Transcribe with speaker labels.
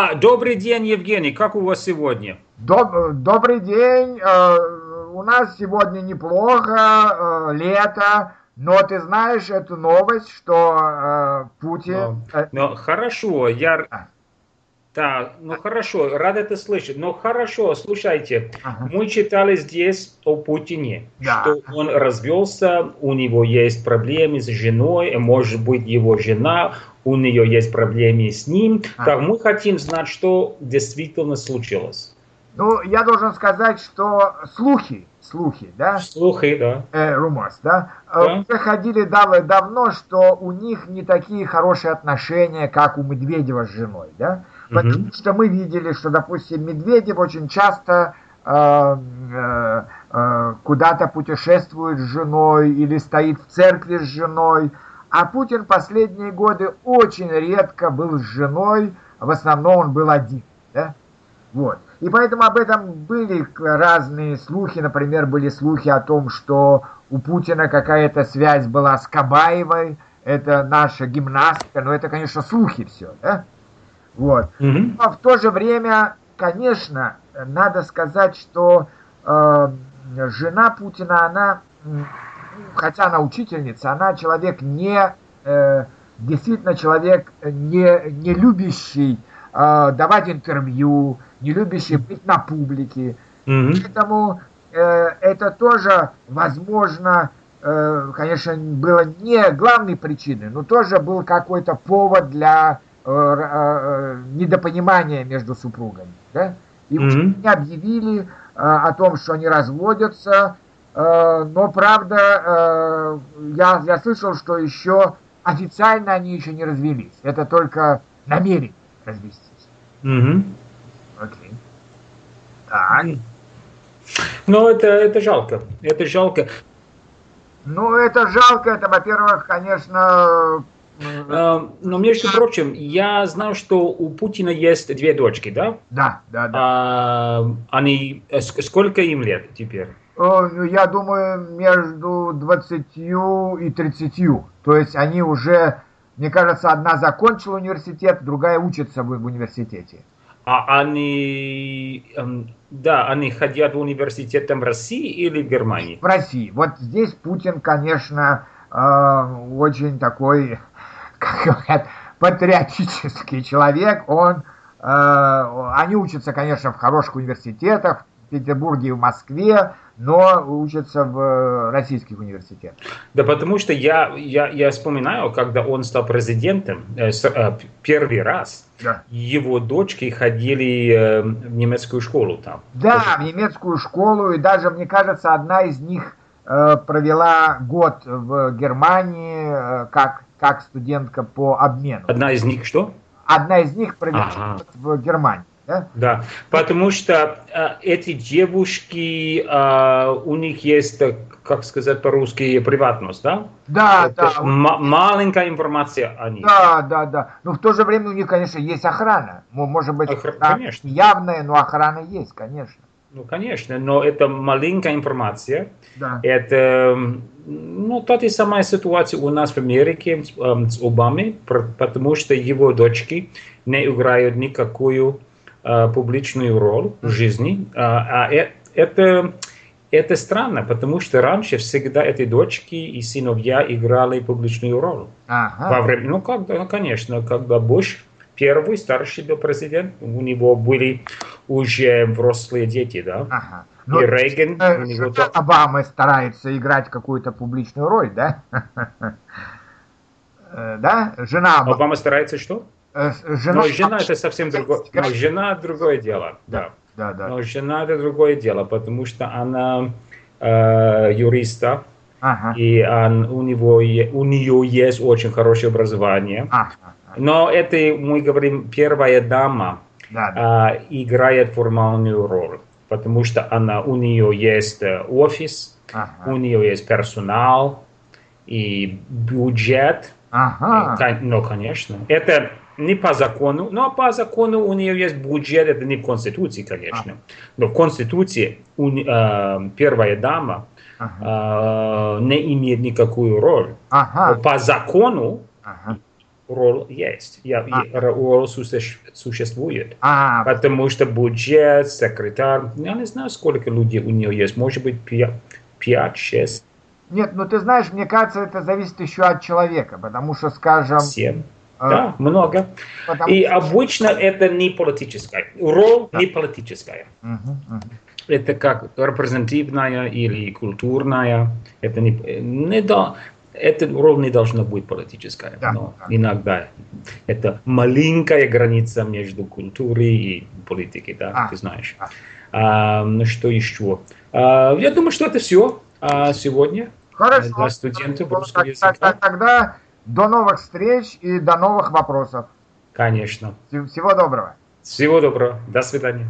Speaker 1: А, добрый день, Евгений. Как у вас сегодня?
Speaker 2: Доб- добрый день. Э, у нас сегодня неплохо, э, лето. Но ты знаешь эту новость, что э, Путин... Э,
Speaker 1: ну, хорошо, я...
Speaker 2: А.
Speaker 1: Да, ну хорошо, рад это слышать. Но хорошо, слушайте,
Speaker 2: Ага.
Speaker 1: мы читали здесь о Путине,
Speaker 2: Да.
Speaker 1: что он развелся, у него есть проблемы с женой, может быть, его жена, у нее есть проблемы с ним.
Speaker 2: А.
Speaker 1: Так мы хотим знать, что действительно случилось.
Speaker 2: Ну, я должен сказать, что слухи, слухи, да,
Speaker 1: Слухи, да.
Speaker 2: э, rumors, да, э,
Speaker 1: Да.
Speaker 2: уже ходили дав- давно, что у них не такие хорошие отношения, как у Медведева с женой, да. Потому
Speaker 1: Мгм.
Speaker 2: что мы видели, что, допустим, Медведев очень часто э, э, э, куда-то путешествует с женой или стоит в церкви с женой, а Путин последние годы очень редко был с женой, в основном он был один, да? Вот. И поэтому об этом были разные слухи. Например, были слухи о том, что у Путина какая-то связь была с Кабаевой. Это наша гимнастка. Но это, конечно, слухи все. Да? Вот.
Speaker 1: Мгм.
Speaker 2: Но в то же время, конечно, надо сказать, что э, жена Путина, она, хотя она учительница, она человек не, э, действительно человек не, не любящий давать интервью, не любящий быть на публике.
Speaker 1: Мгм.
Speaker 2: Поэтому э, это тоже, возможно, э, конечно, было не главной причиной, но тоже был какой-то повод для э, э, недопонимания между супругами. Да? И
Speaker 1: Мгм.
Speaker 2: они объявили э, о том, что они разводятся, э, но правда, э, я, я слышал, что еще официально они еще не развелись. Это только намерение развестись.
Speaker 1: Мгм.
Speaker 2: Окей. Так.
Speaker 1: Но это, это жалко. Это жалко.
Speaker 2: Ну, это жалко, это, во-первых, конечно, э,
Speaker 1: Э, Но, между прочим, я знал, что у Путина есть две дочки, да?
Speaker 2: да, да, да.
Speaker 1: А, они, э, ск- сколько им лет теперь?
Speaker 2: Ну, Я думаю, между 20 и 30. То есть они уже, мне кажется, одна закончила университет, другая учится в в университете.
Speaker 1: А они, эм, да, они ходят в университет там России или в Германии?
Speaker 2: В России. Вот здесь Путин, конечно, э, очень такой, как говорят, патриотический человек. Он, э, они учатся, конечно, в хороших университетах, в Петербурге и в Москве, но учатся в э, российских университетах.
Speaker 1: Да, потому что я, я, я вспоминаю, когда он стал президентом э, с- э, первый раз,
Speaker 2: Да.
Speaker 1: его дочки ходили э, в немецкую школу там.
Speaker 2: Да, в немецкую школу, и даже, мне кажется, одна из них э, провела год в Германии э, как, как студентка по обмену.
Speaker 1: Одна из них что?
Speaker 2: Одна из них провела
Speaker 1: Ага.
Speaker 2: в Германии. Да?
Speaker 1: Да, потому что э, эти девушки, э, у них есть, э, как сказать по-русски, приватность, да?
Speaker 2: Да,
Speaker 1: Это
Speaker 2: да,
Speaker 1: ма- маленькая информация о них.
Speaker 2: да, да, да. Но в то же время у них, конечно, есть охрана. Мо- Может быть,
Speaker 1: Охра-
Speaker 2: да,
Speaker 1: конечно.
Speaker 2: явная, но охрана есть, конечно.
Speaker 1: Ну, конечно, но это маленькая информация.
Speaker 2: Да.
Speaker 1: Это, ну, та же самая ситуация у нас в Америке с, эм, с Обамой, потому что его дочки не играют никакую э, публичную роль в жизни. А, а э- это, это странно, потому что раньше всегда эти дочки и сыновья играли публичную роль. Во
Speaker 2: Ага.
Speaker 1: время, ну, когда, ну, конечно, когда Буш первый старший был президент, у него были уже взрослые дети, да?
Speaker 2: ага.
Speaker 1: И
Speaker 2: Ну,
Speaker 1: Рейган,
Speaker 2: э,
Speaker 1: у него
Speaker 2: жена
Speaker 1: то-
Speaker 2: Обамы старается играть какую-то публичную роль, да? Э, Да? Жена Обамы.
Speaker 1: Обама старается что?
Speaker 2: Э, Жена,
Speaker 1: Но жена это совсем другое. Но жена другое дело. Да.
Speaker 2: Да, да.
Speaker 1: Но жена это другое дело, потому что она э, юриста,
Speaker 2: Ага.
Speaker 1: и он- у, него, у нее есть очень хорошее образование.
Speaker 2: Ага.
Speaker 1: Но это, мы говорим, первая дама
Speaker 2: Да, да.
Speaker 1: э, играет формальную роль, потому что она, у нее есть э, офис, у
Speaker 2: Ага.
Speaker 1: нее есть персонал и бюджет.
Speaker 2: Ага.
Speaker 1: Кон- Ну, конечно. Это не по закону, но по закону у нее есть бюджет, это не в Конституции, конечно. Но в Конституции у э, первая дама
Speaker 2: Ага.
Speaker 1: э, не имеет никакую роль. Но
Speaker 2: Ага.
Speaker 1: по закону
Speaker 2: Ага.
Speaker 1: роль есть. Я,
Speaker 2: А.
Speaker 1: Роль суще- существует.
Speaker 2: А,
Speaker 1: Потому что бюджет, секретарь, я не знаю, сколько людей у нее есть, может быть, 5-6,
Speaker 2: нет, ну ты знаешь, мне кажется, это зависит еще от человека, потому что, скажем...
Speaker 1: 7.
Speaker 2: Э,
Speaker 1: Да, много.
Speaker 2: потому-
Speaker 1: И обычно это не политическая. Роль не политическая.
Speaker 2: Мгм, мгм.
Speaker 1: Это как репрезентативная или культурная. Это не, не да, эта роль не должна быть политическая.
Speaker 2: Да,
Speaker 1: но
Speaker 2: да.
Speaker 1: иногда это маленькая граница между культурой и политикой, да,
Speaker 2: А,
Speaker 1: ты знаешь.
Speaker 2: а.
Speaker 1: А, ну что еще? А, я думаю, что это все сегодня.
Speaker 2: Хорошо.
Speaker 1: Для студентов
Speaker 2: Ну, так- так- так- Тогда до новых встреч и до новых вопросов.
Speaker 1: Конечно.
Speaker 2: Всего доброго.
Speaker 1: Всего доброго. До свидания.